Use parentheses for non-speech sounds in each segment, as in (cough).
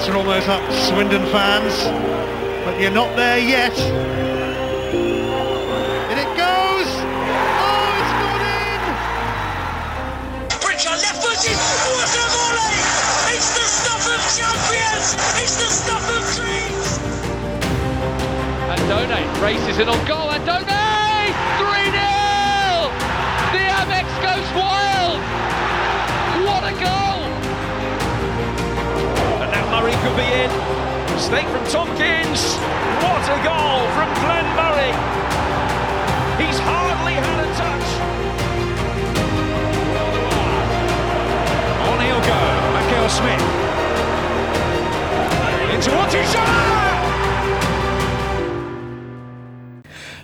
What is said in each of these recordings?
spirits are almost up, Swindon fans, but you're not there yet. And it goes! Oh, it's gone in! Pritchard left footed. What a volley! It's the stuff of champions. It's the stuff of dreams. Andone races in on goal. Andone! Murray could be in. Mistake from Tomkins. What a goal from Glenn Murray. He's hardly had a touch. On he'll go. Michael Smith. Into!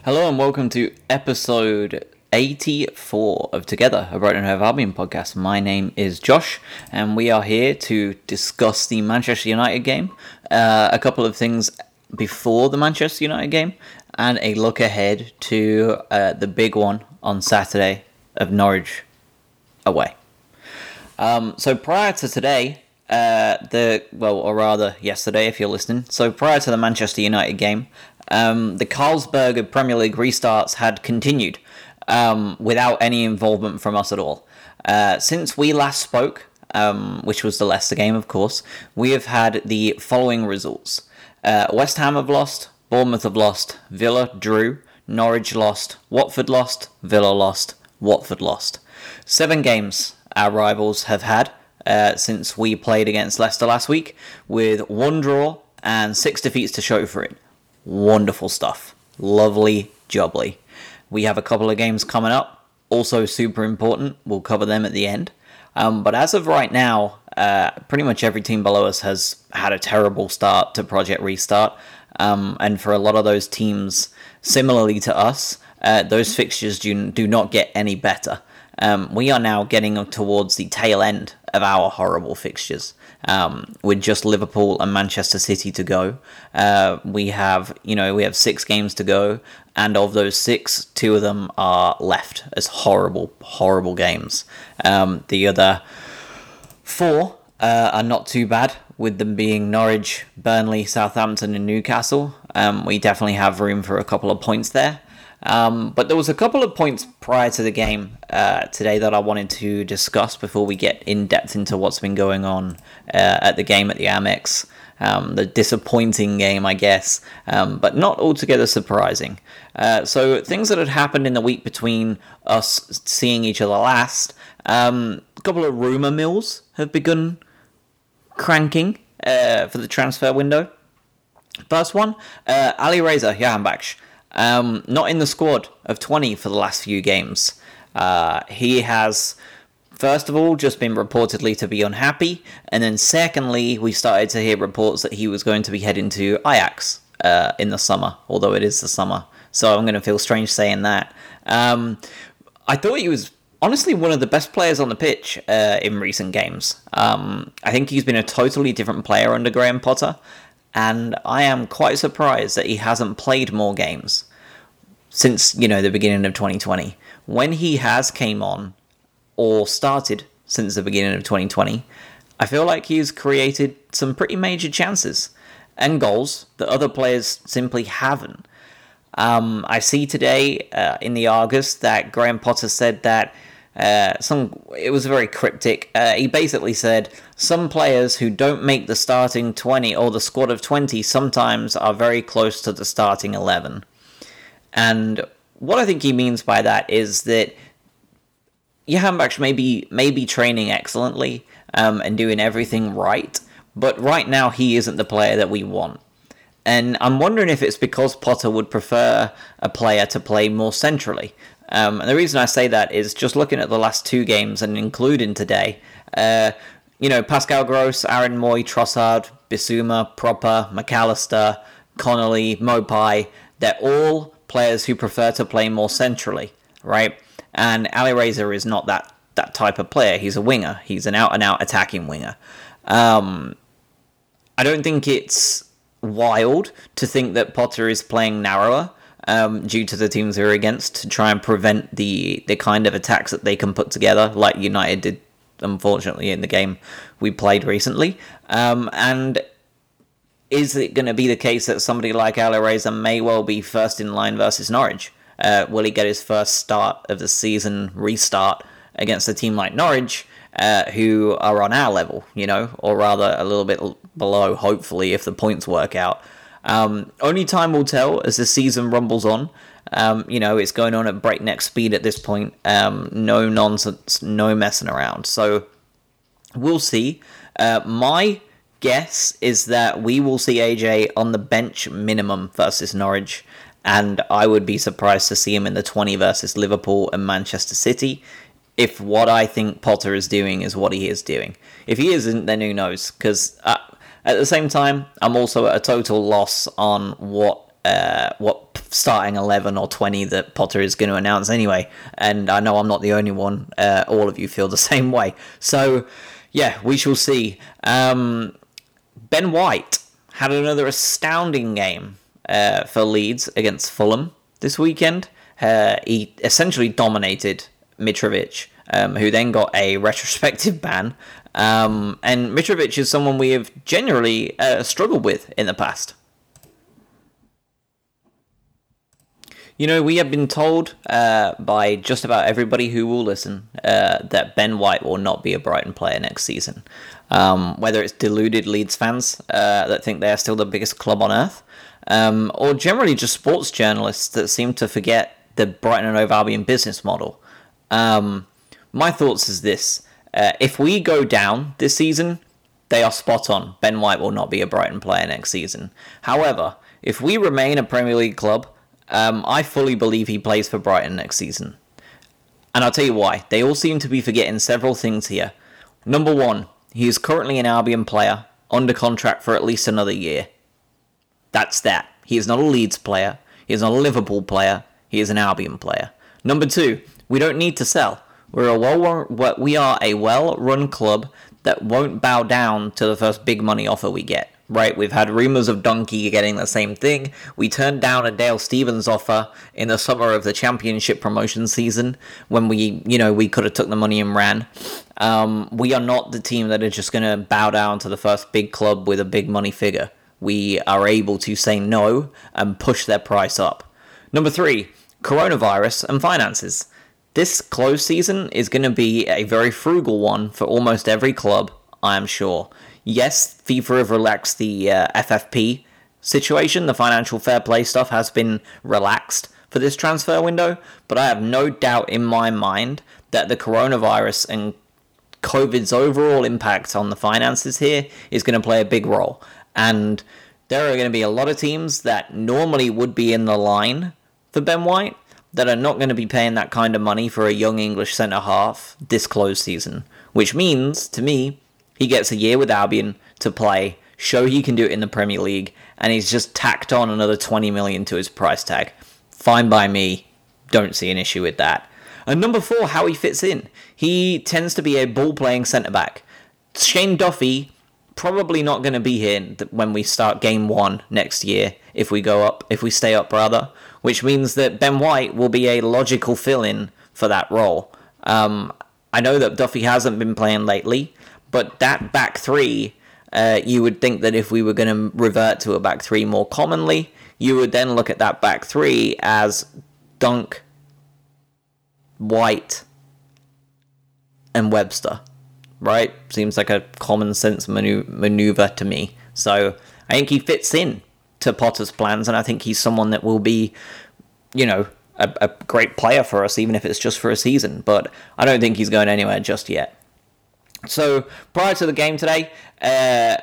Hello and welcome to episode 84 of Together, a Brighton Hove Albion podcast. My name is Josh, and we are here to discuss the Manchester United game, uh, a couple of things before the Manchester United game, and a look ahead to uh, the big one on Saturday of Norwich away. Um, so prior to today, uh, the well, or rather yesterday, if you're listening. So prior to the Manchester United game, um, the Carlsberg Premier League restarts had continued um, without any involvement from us at all. Uh, since we last spoke, um, which was the Leicester game, of course, we have had the following results: uh, West Ham have lost, Bournemouth have lost, Villa drew, Norwich lost, Watford lost, Villa lost, Watford lost. Seven games our rivals have had uh, since we played against Leicester last week, with one draw and six defeats to show for it. Wonderful stuff. Lovely jubbly. We have a couple of games coming up, also super important. We'll cover them at the end. Um, but as of right now, uh, pretty much every team below us has had a terrible start to Project Restart. Um, and for a lot of those teams, similarly to us, uh, those fixtures do, do not get any better. Um, we are now getting towards the tail end of our horrible fixtures. Um, with just Liverpool and Manchester City to go, uh, we have you know we have six games to go, and of those six, two of them are left as horrible, horrible games. Um, the other four uh, are not too bad, with them being Norwich, Burnley, Southampton, and Newcastle. Um, we definitely have room for a couple of points there. Um, but there was a couple of points prior to the game uh, today that I wanted to discuss before we get in depth into what's been going on uh, at the game at the Amex. Um, the disappointing game, I guess, um, but not altogether surprising. Uh, so things that had happened in the week between us seeing each other last, um, a couple of rumor mills have begun cranking uh, for the transfer window. First one, uh, Ali Reza Jahanbakhsh. Um, not in the squad of 20 for the last few games. Uh, he has, first of all, just been reportedly to be unhappy, and then secondly, we started to hear reports that he was going to be heading to Ajax uh, in the summer, although it is the summer. So I'm going to feel strange saying that. Um, I thought he was honestly one of the best players on the pitch uh, in recent games. Um, I think he's been a totally different player under Graham Potter, and I am quite surprised that he hasn't played more games since you know the beginning of 2020. When he has came on or started since the beginning of 2020, I feel like he's created some pretty major chances and goals that other players simply haven't. Um, I see today uh, in the Argus that Graham Potter said that uh, some it was very cryptic. Uh, he basically said some players who don't make the starting 20 or the squad of 20 sometimes are very close to the starting 11. And what I think he means by that is that Jahanbakhsh may be, may be training excellently um, and doing everything right, but right now he isn't the player that we want. And I'm wondering if it's because Potter would prefer a player to play more centrally. Um, and the reason I say that is just looking at the last two games and including today, uh, you know, Pascal Gross, Aaron Mooy, Trossard, Bissouma, Pröpper, McAllister, Connolly, Maupay, they're all players who prefer to play more centrally, right? And Ali Reza is not that, that type of player. He's a winger. He's an out and out attacking winger. Um, I don't think it's wild to think that Potter is playing narrower um, due to the teams they're against to try and prevent the the kind of attacks that they can put together, like United did, unfortunately, in the game we played recently. Um, and is it going to be the case that somebody like Alireza may well be first in line versus Norwich? Uh, will he get his first start of the season restart against a team like Norwich, uh, who are on our level, you know, or rather a little bit below, hopefully, if the points work out? Um, only time will tell as the season rumbles on. Um, you know, it's going on at breakneck speed at this point. Um, no nonsense, no messing around. So we'll see. Uh, my guess is that we will see AJ on the bench minimum versus Norwich, and I would be surprised to see him in the 20 versus Liverpool and Manchester City if what I think Potter is doing is what he is doing. If he isn't, then who knows? Because uh, at the same time, I'm also at a total loss on what uh, what starting 11 or 20 that Potter is going to announce anyway. And I know I'm not the only one. Uh, all of you feel the (laughs) same way. So, yeah, we shall see. Um, ben White had another astounding game uh, for Leeds against Fulham this weekend. Uh, he essentially dominated Mitrovic, um, who then got a (laughs) retrospective ban. Um, and Mitrovic is someone we have generally uh, struggled with in the past. You know, we have been told uh, by just about everybody who will listen uh, that Ben White will not be a Brighton player next season. Um, whether it's deluded Leeds fans uh, that think they're still the biggest club on earth, um, or generally just sports journalists that seem to forget the Brighton and Hove Albion business model. Um, my thoughts is this: uh, if we go down this season, they are spot on. Ben White will not be a Brighton player next season. However, if we remain a Premier League club, um, I fully believe he plays for Brighton next season. And I'll tell you why. They all seem to be forgetting several things here. Number one, he is currently an Albion player, under contract for at least another year. That's that. He is not a Leeds player. He is not a Liverpool player. He is an Albion player. Number two, we don't need to sell. We're a well we are a well-run club that won't bow down to the first big money offer we get right? We've had rumors of Donkey getting the same thing. We turned down a Dale Stephens offer in the summer of the championship promotion season when we, you know, we could have took the money and ran. Um, we are not the team that are just going to bow down to the first big club with a big money figure. We are able to say no and push their price up. Number three, coronavirus and finances. This close season is going to be a very frugal one for almost every club, I am sure yes, FIFA have relaxed the uh, FFP situation. The financial fair play stuff has been relaxed for this transfer window, but I have no doubt in my mind that the coronavirus and COVID's overall impact on the finances here is going to play a big role. And there are going to be a lot of teams that normally would be in the line for Ben White that are not going to be paying that kind of money for a young English centre half this close season. Which means, to me, he gets a year with Albion to play, show he can do it in the Premier League, and he's just tacked on another 20 million to his price tag. Fine by me. Don't see an issue with that. And number four, how he fits in. He tends to be a ball playing centre back. Shane Duffy probably not going to be here when we start game one next year if we go up, if we stay up rather, which means that Ben White will be a logical fill in for that role. Um, I know that Duffy hasn't been playing lately, but that back three, uh, you would think that if we were going to revert to a back three more commonly, you would then look at that back three as Dunk, White, and Webster. Right? Seems like a common sense manu- maneuver to me. So I think he fits in to Potter's plans, and I think he's someone that will be, you know, a, a great player for us, even if it's just for a season. But I don't think he's going anywhere just yet. So prior to the game today, uh,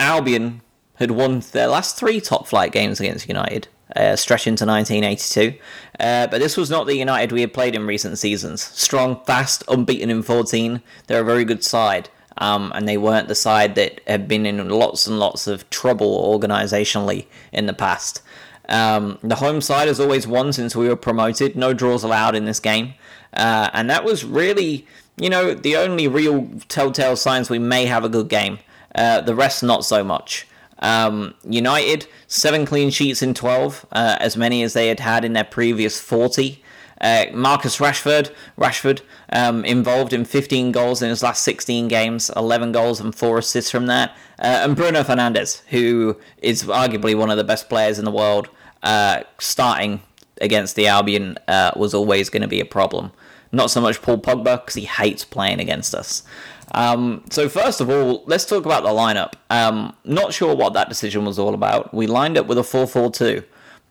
Albion had won their last three top flight games against United, uh, stretching to 1982. Uh, but this was not the United we had played in recent seasons. Strong, fast, unbeaten in 14. They're a very good side. Um, and they weren't the side that had been in lots and lots of trouble organisationally in the past. Um, the home side has always won since we were promoted. No draws allowed in this game. Uh, and that was really you know, the only real telltale signs we may have a good game. Uh, the rest, not so much. Um, United, seven clean sheets in 12, uh, as many as they had had in their previous 40. Uh, Marcus Rashford, Rashford, um, involved in 15 goals in his last 16 games, 11 goals and four assists from that. Uh, and Bruno Fernandes, who is arguably one of the best players in the world, uh, starting against the Albion uh, was always going to be a problem. Not so much Paul Pogba because he hates playing against us. Um, so first of all, let's talk about the lineup. Um, not sure what that decision was all about. We lined up with a 4-4-2.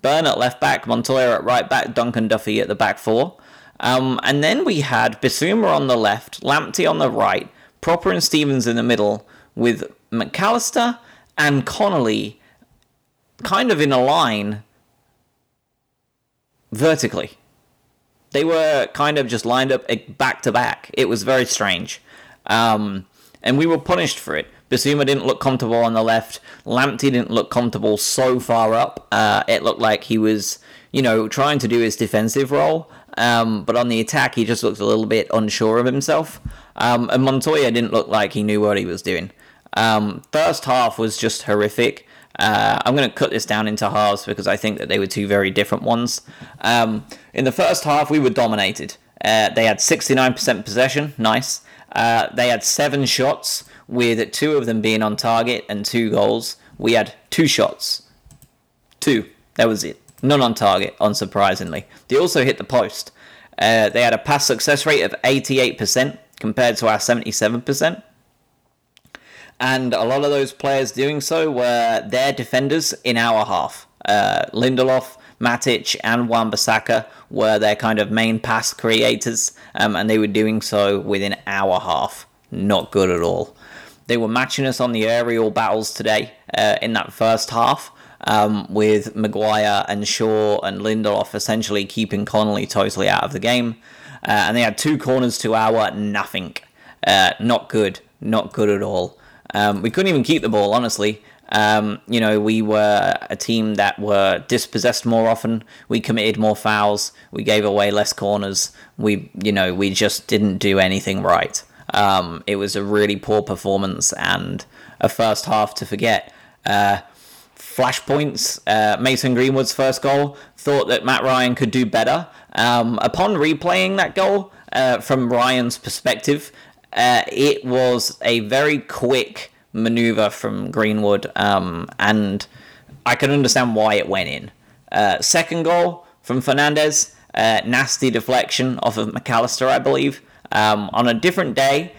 Burn at left back, Montoya at right back, Duncan Duffy at the back four. Um, and then we had Bissouma on the left, Lamptey on the right, Pröpper and Stephens in the middle, with McAllister and Connolly kind of in a line vertically. They were kind of just lined up back to back. It was very strange. Um, and we were punished for it. Bissouma didn't look comfortable on the left. Lamptey didn't look comfortable so far up. Uh, it looked like he was, you know, trying to do his defensive role. Um, but on the attack, he just looked a little bit unsure of himself. Um, and Montoya didn't look like he knew what he was doing. Um, first half was just horrific. Uh, I'm going to cut this down into halves because I think that they were two very different ones. Um, in the first half, we were dominated. Uh, they had 69% possession, nice. Uh, they had seven shots, with two of them being on target and two goals. We had two shots. Two. That was it. None on target, unsurprisingly. They also hit the post. Uh, they had a pass success rate of 88% compared to our 77% and a lot of those players doing so were their defenders in our half. Uh, Lindelof, Matic, and Wan-Bissaka were their kind of main pass creators, um, and they were doing so within our half. Not good at all. They were matching us on the aerial battles today uh, in that first half. Um, with Maguire and Shaw and Lindelof essentially keeping Connolly totally out of the game. Uh, and they had two corners to our nothing. Uh, not good. Not good at all. Um, we couldn't even keep the ball, honestly. Um, you know, we were a team that were dispossessed more often. We committed more fouls. We gave away less corners. We, you know, we just didn't do anything right. Um, it was a really poor performance and a first half to forget. Uh, flashpoints. Uh, Mason Greenwood's first goal thought that Matt Ryan could do better. Um, upon replaying that goal uh, from Ryan's perspective, uh, it was a very quick maneuver from Greenwood, um, and I can understand why it went in. Uh, second goal from Fernandes, uh, nasty deflection off of McAllister, I believe. Um, on a different day,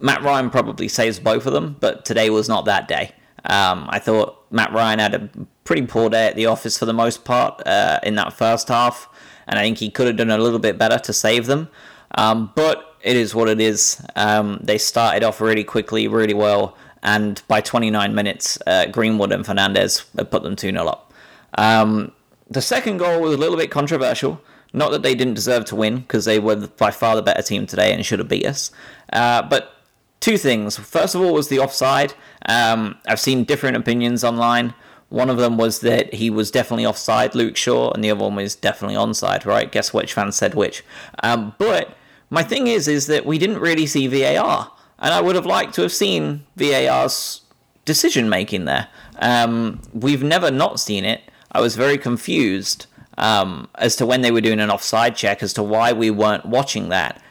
Matt Ryan probably saves both of them, but today was not that day. Um, I thought Matt Ryan had a pretty poor day at the office for the most part uh, in that first half, and I think he could have done a little bit better to save them. Um, but it is what it is. Um, they started off really quickly, really well, and by 29 minutes, uh, Greenwood and Fernandes put them 2 0 up. Um, the second goal was a little bit controversial. Not that they didn't deserve to win, because they were by far the better team today and should have beat us. Uh, but two things. First of all, was the offside. Um, I've seen different opinions online. One of them was that he was definitely offside, Luke Shaw, and the other one was definitely onside, right? Guess which fan said which. Um, but my thing is, is that we didn't really see VAR, and I would have liked to have seen VAR's decision making there. Um, we've never not seen it. I was very confused um, as to when they were doing an offside check as to why we weren't watching that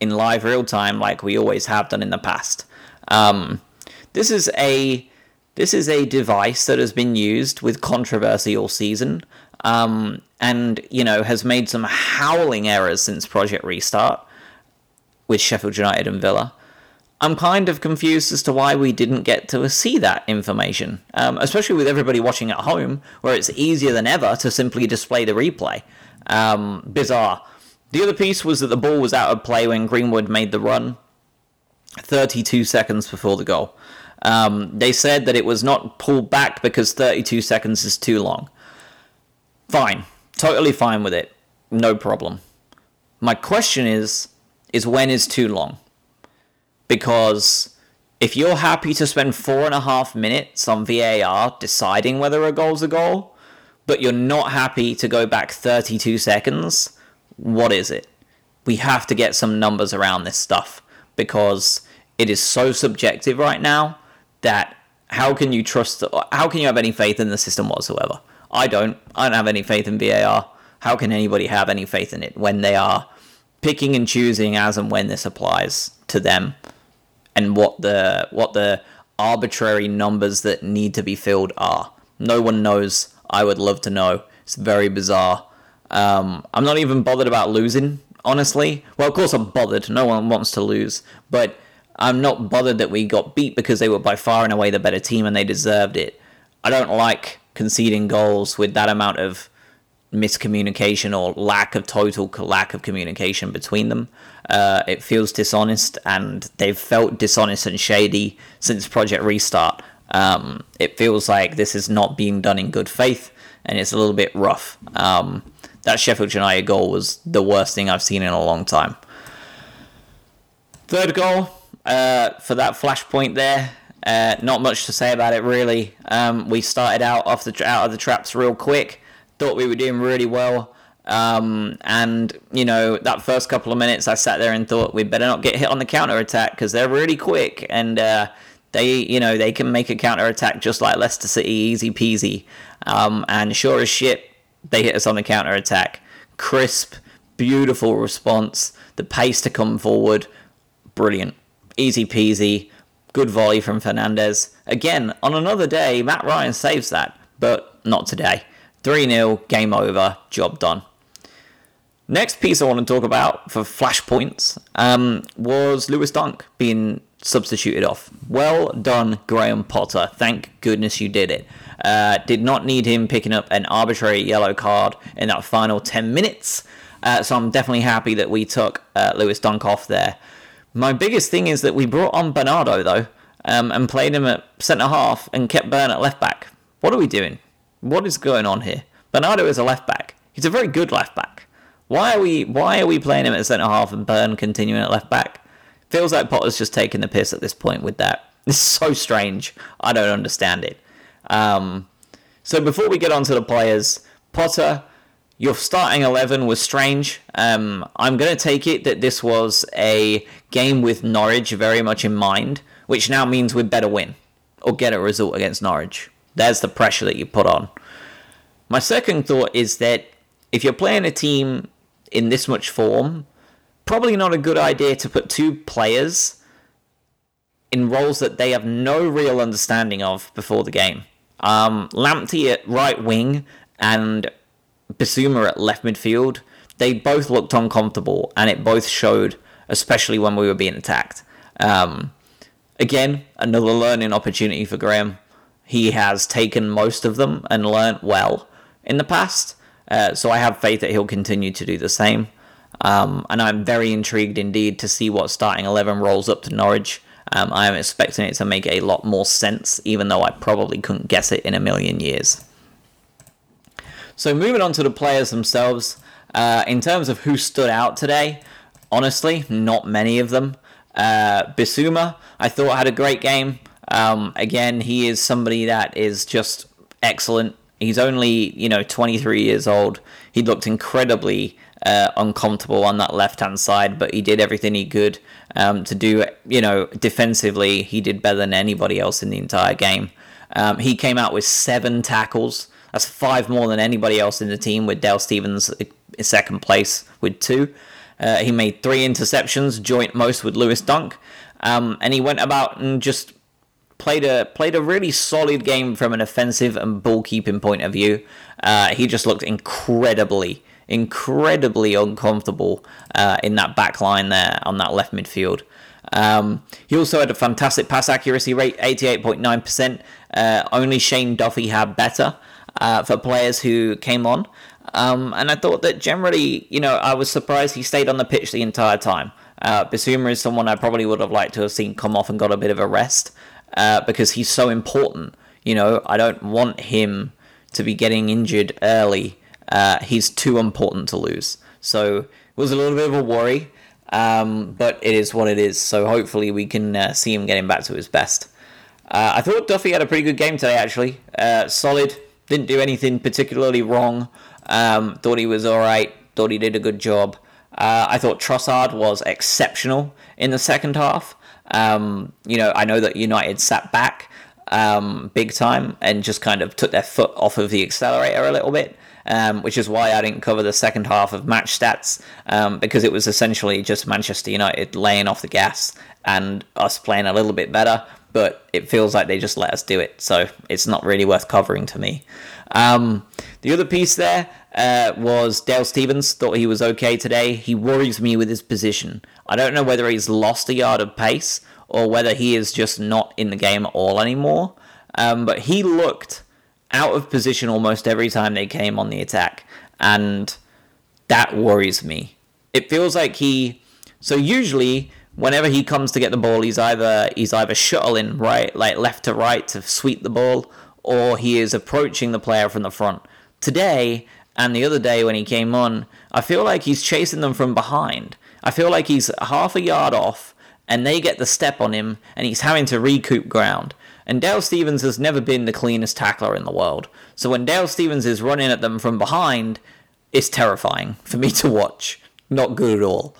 in live real time like we always have done in the past. Um, this is a this is a device that has been used with controversy all season, um, and you know has made some howling errors since Project Restart with Sheffield United and Villa. I'm kind of confused as to why we didn't get to see that information, um, especially with everybody watching at home, where it's easier than ever to simply display the replay. Um, bizarre. The other piece was that the ball was out of play when Greenwood made the run, 32 seconds before the goal. Um, they said that it was not pulled back because 32 seconds is too long. Fine. Totally fine with it. No problem. My question is is when is too long. Because if you're happy to spend four and a half minutes on VAR deciding whether a goal's a goal, but you're not happy to go back 32 seconds, what is it? We have to get some numbers around this stuff because it is so subjective right now that how can you trust, how can you have any faith in the system whatsoever? I don't. I don't have any faith in VAR. How can anybody have any faith in it when they are picking and choosing as and when this applies to them and what the what the arbitrary numbers that need to be filled are? No one knows. I would love to know. It's very bizarre. Um, I'm not even bothered about losing, honestly. Well, of course I'm bothered. No one wants to lose, but I'm not bothered that we got beat because they were by far and away the better team and they deserved it. I don't like conceding goals with that amount of miscommunication or lack of total lack of communication between them. Uh, it feels dishonest, and they've felt dishonest and shady since Project Restart. Um, it feels like this is not being done in good faith, and it's a little bit rough. Um, that Sheffield United goal was the worst thing I've seen in a long time. Third goal uh, for that flashpoint there. Uh, not much to say about it really. Um, we started out off the out of the traps real quick. Thought we were doing really well. Um, and you know that first couple of minutes, I sat there and thought we better not get hit on the counter attack because they're really quick and uh, they, you know, they can make a counter attack just like Leicester City, easy peasy. Um, and sure as shit, they hit us on the counter attack. Crisp, beautiful response. The pace to come forward, brilliant, easy peasy. Good volley from Fernandes. Again, on another day, Matt Ryan saves that, but not today. 3 0, game over, job done. Next piece I want to talk about for flashpoints um, was Lewis Dunk being substituted off. Well done, Graham Potter. Thank goodness you did it. Uh, did not need him picking up an arbitrary yellow card in that final 10 minutes. Uh, so I'm definitely happy that we took uh, Lewis Dunk off there. My biggest thing is that we brought on Bernardo, though, um, and played him at centre half and kept Burn at left back. What are we doing? What is going on here? Bernardo is a left back. He's a very good left back. Why are we why are we playing him at centre half and Burn continuing at left back? Feels like Potter's just taking the piss at this point with that. (laughs) It's so strange. I don't understand it. Um, so before we get on to the players, Potter, your starting 11 was strange. Um, I'm going to take it that this was a game with Norwich very much in mind, which now means we'd better win or get a result against Norwich. There's the pressure that you put on. My second thought is that if you're playing a team in this much form, probably not a good idea to put two players in roles that they have no real understanding of before the game. Um, Lamptey at right wing and Bissouma at left midfield, they both looked uncomfortable, and it both showed, especially when we were being attacked. Um, again, another learning opportunity for Graham. He has taken most of them and learnt well in the past, uh, so I have faith that he'll continue to do the same. Um, and I'm very intrigued indeed to see what starting 11 rolls up to Norwich. Um, I am expecting it to make a lot more sense, even though I probably couldn't guess it in a million years. So, moving on to the players themselves, uh, in terms of who stood out today, honestly, not many of them. Uh, I thought had a great game. Um, again, he is somebody that is just excellent. He's only, you know, 23 years old. He looked incredibly uh, uncomfortable on that left hand side, but he did everything he could um, to do, you know, defensively. He did better than anybody else in the entire game. Um, he came out with seven tackles. That's five more than anybody else in the team, with Dale Stephens in second place with two. Uh, he made three interceptions, joint most with Lewis Dunk, um, and he went about and just played a played a really solid game from an offensive and ball keeping point of view. Uh, he just looked incredibly incredibly uncomfortable uh, in that back line there on that left midfield. Um, he also had a fantastic pass accuracy rate, 88.9%. Uh, only Shane Duffy had better uh, for players who came on. Um, and I thought that generally, you know, I was surprised he stayed on the pitch the entire time. Uh, Bissouma is someone I probably would have liked to have seen come off and got a bit of a rest uh, because he's so important. You know, I don't want him to be getting injured early uh, he's too important to lose. So it was a little bit of a worry, um, but it is what it is. So hopefully we can uh, see him getting back to his best. Uh, I thought Duffy had a pretty good game today, actually. Uh, solid, didn't do anything particularly wrong. Um, thought he was all right. Thought he did a good job. Uh, I thought Trossard was exceptional in the second half. Um, you know, I know that United sat back, um, big time and just kind of took their foot off of the accelerator a little bit. Um, which is why I didn't cover the second half of match stats um, because it was essentially just Manchester United laying off the gas and us playing a little bit better. But it feels like they just let us do it, so it's not really worth covering to me. Um, the other piece there uh, was Dale Stephens. Thought he was okay today. He worries me with his position. I don't know whether he's lost a yard of pace or whether he is just not in the game at all anymore. Um, but he looked out of position almost every time they came on the attack, and that worries me. It feels like he. So usually, whenever he comes to get the ball, he's either he's either shuttling right, like left to right to sweep the ball, or he is approaching the player from the front. Today and the other day when he came on, I feel like he's chasing them from behind. I feel like he's half a yard off, and they get the step on him, and he's having to recoup ground. And Dale Stephens has never been the cleanest tackler in the world. So when Dale Stephens is running at them from behind, it's terrifying for me to watch. Not good at all.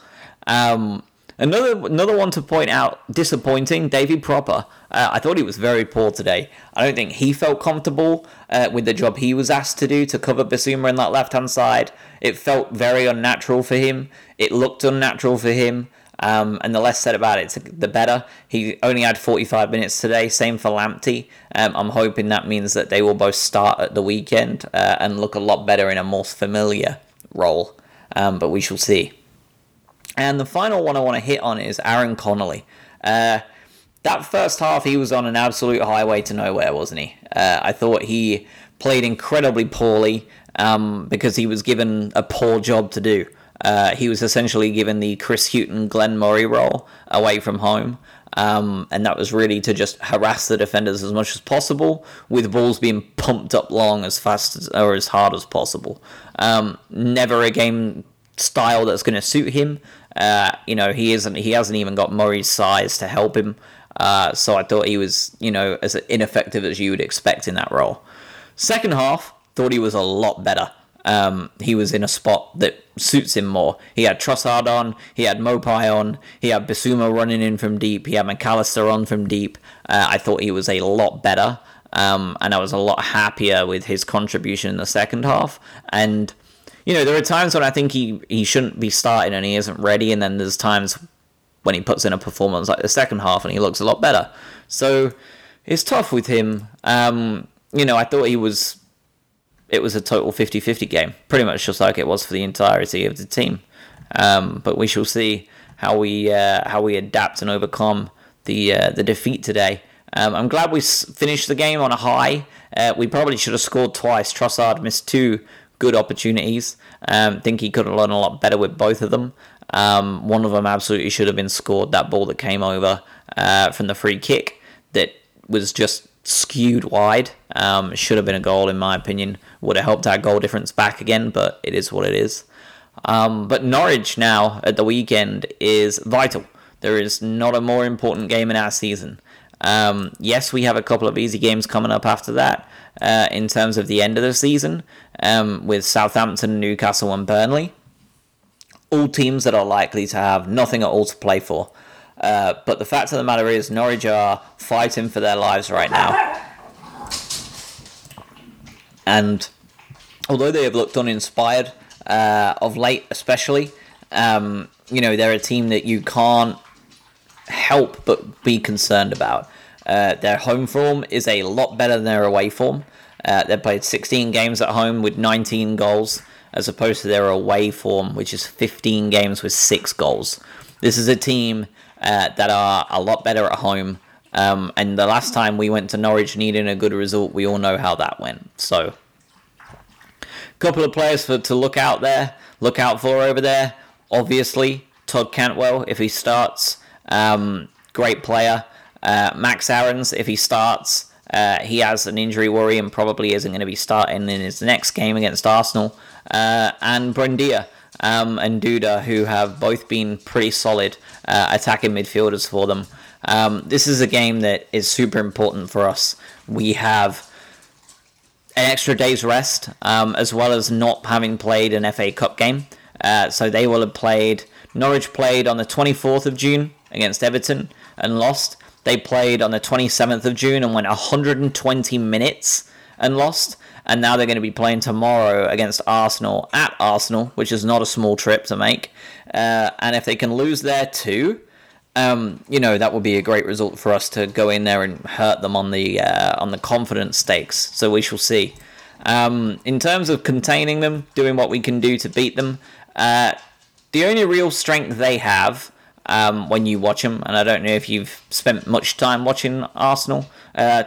Um, another another one to point out, disappointing. David Pröpper. Uh, I thought he was very poor today. I don't think he felt comfortable uh, with the job he was asked to do to cover Bissouma in that left hand side. It felt very unnatural for him. It looked unnatural for him. Um, and the less said about it, the better. He only had 45 minutes today. Same for Lamptey. Um, I'm hoping that means that they will both start at the weekend uh, and look a lot better in a more familiar role. Um, but we shall see. And the final one I want to hit on is Aaron Connolly. Uh, that first half, he was on an absolute highway to nowhere, wasn't he? Uh, I thought he played incredibly poorly um, because he was given a poor job to do. Uh, he was essentially given the Chris Hughton, Glenn Murray role away from home. Um, and that was really to just harass the defenders as much as possible, with balls being pumped up long as fast as, or as hard as possible. Um, never a game style that's going to suit him. Uh, you know, he isn't. He hasn't even got Murray's size to help him. Uh, so I thought he was, you know, as ineffective as you would expect in that role. Second half, thought he was a lot better um, he was in a spot that suits him more. He had Trossard on, he had Maupay on, he had Bissouma running in from deep, he had McAllister on from deep. Uh, I thought he was a lot better, um, and I was a lot happier with his contribution in the second half. And you know, there are times when I think he he shouldn't be starting and he isn't ready, and then there's times when he puts in a performance like the second half and he looks a lot better. So it's tough with him. Um, you know, I thought he was it was a total 50-50 game, pretty much just like it was for the entirety of the team. Um, but we shall see how we uh, how we adapt and overcome the uh, the defeat today. Um, I'm glad we s- finished the game on a high. Uh, we probably should have scored twice. Trossard missed two good opportunities. Um, think he could have done a lot better with both of them. Um, one of them absolutely should have been scored. That ball that came over uh, from the free kick that was just skewed wide. Um, should have been a goal, in my opinion. Would have helped our goal difference back again, but it is what it is. Um, but Norwich now at the weekend is vital. There is not a more important game in our season. Um, yes, we have a couple of easy games coming up after that uh, in terms of the end of the season um, with Southampton, Newcastle, and Burnley. All teams that are likely to have nothing at all to play for. Uh, but the fact of the matter is, Norwich are fighting for their lives right now. And although they have looked uninspired uh, of late, especially, um, you know, they're a team that you can't help but be concerned about. Uh, their home form is a lot better than their away form. Uh, they played 16 games at home with 19 goals, as opposed to their away form, which is 15 games with six goals. This is a team uh, that are a lot better at home. Um, and the last time we went to Norwich needing a good result, we all know how that went. So, a couple of players for to look out there, look out for over there. Obviously, Todd Cantwell if he starts, um, great player. Uh, Max Aarons if he starts, uh, he has an injury worry and probably isn't going to be starting in his next game against Arsenal. Uh, and Buendia um, and Duda, who have both been pretty solid uh, attacking midfielders for them. Um, this is a game that is super important for us. We have an extra day's rest, um, as well as not having played an FA Cup game. Uh, so they will have played. Norwich played on the 24th of June against Everton and lost. They played on the 27th of June and went 120 minutes and lost. And now they're going to be playing tomorrow against Arsenal at Arsenal, which is not a small trip to make. Uh, and if they can lose there too, um, you know that would be a great result for us to go in there and hurt them on the uh, on the confidence stakes. So we shall see. Um, in terms of containing them, doing what we can do to beat them, uh, the only real strength they have um, when you watch them, and I don't know if you've spent much time watching Arsenal, uh,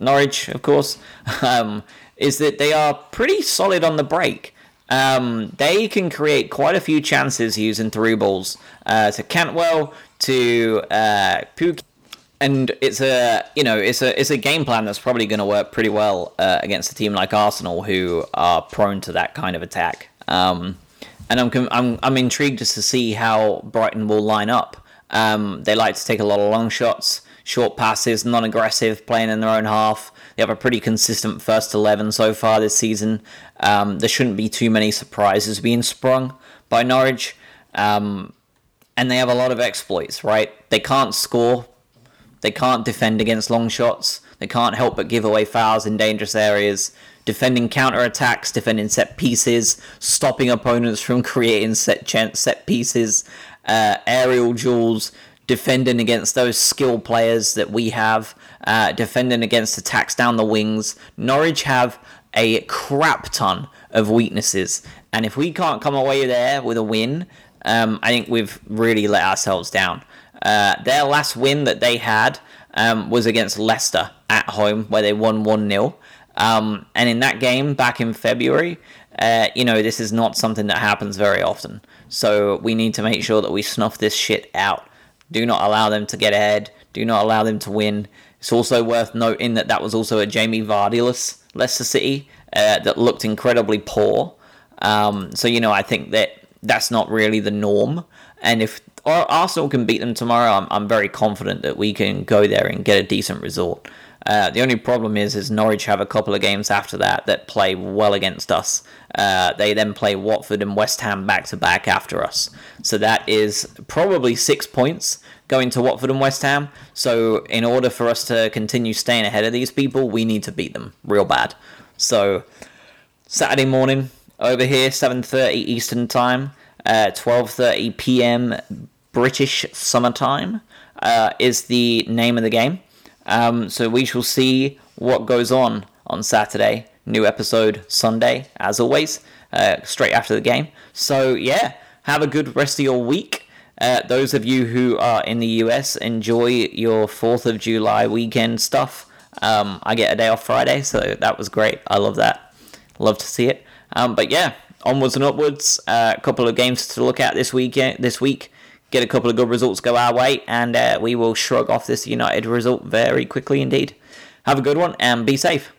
Norwich, of course, (laughs) um, is that they are pretty solid on the break. Um, they can create quite a few chances using through balls uh, to Cantwell, to uh, Puk, and it's a you know it's a it's a game plan that's probably going to work pretty well uh, against a team like Arsenal who are prone to that kind of attack. Um, and I'm I'm I'm intrigued just to see how Brighton will line up. Um, they like to take a lot of long shots, short passes, non-aggressive, playing in their own half. They have a pretty consistent first eleven so far this season. Um, there shouldn't be too many surprises being sprung by Norwich. Um, and they have a lot of exploits, right? They can't score, they can't defend against long shots, they can't help but give away fouls in dangerous areas, defending counter attacks, defending set pieces, stopping opponents from (laughs) creating set ch- set pieces, uh, aerial duels, defending against those skill players that we have, uh, defending against attacks down the wings. Norwich have a crap ton of weaknesses, and if we can't come away there with a win, um, I think we've really let ourselves down. Uh, their last win that they had um, was against Leicester at home, where they won 1 0. Um, and in that game back in February, uh, you know, this is not something that happens very often. So we need to make sure that we snuff this shit out. Do not allow them to get ahead. Do not allow them to win. It's also worth noting that that was also a Jamie Vardy-less Leicester City uh, that looked incredibly poor. Um, so, you know, I think that that's not really the norm. And if Arsenal can beat them tomorrow, I'm, I'm very confident that we can go there and get a decent result. Uh, the only problem is, is Norwich have a couple of games after that that play well against us. Uh, they then play Watford and West Ham back to back after us. So that is probably six points going to Watford and West Ham. So in order for us to continue staying ahead of these people, we need to beat them real bad. So Saturday morning over here, 7:30 Eastern time, uh, 12:30 p.m. British summertime uh, is the name of the game. Um, so we shall see what goes on on Saturday. New episode Sunday, as always, uh, straight after the game. So yeah, have a good rest of your week. Uh, those of you who are in the US, enjoy your 4th of July weekend stuff. Um, I get a day off Friday, so that was great. I love that. Love to see it. Um, but yeah, onwards and upwards. A uh, couple of games to look at this weekend. This week, get a couple of good results go our way, and uh, we will shrug off this United result very quickly indeed. Have a good one and be safe.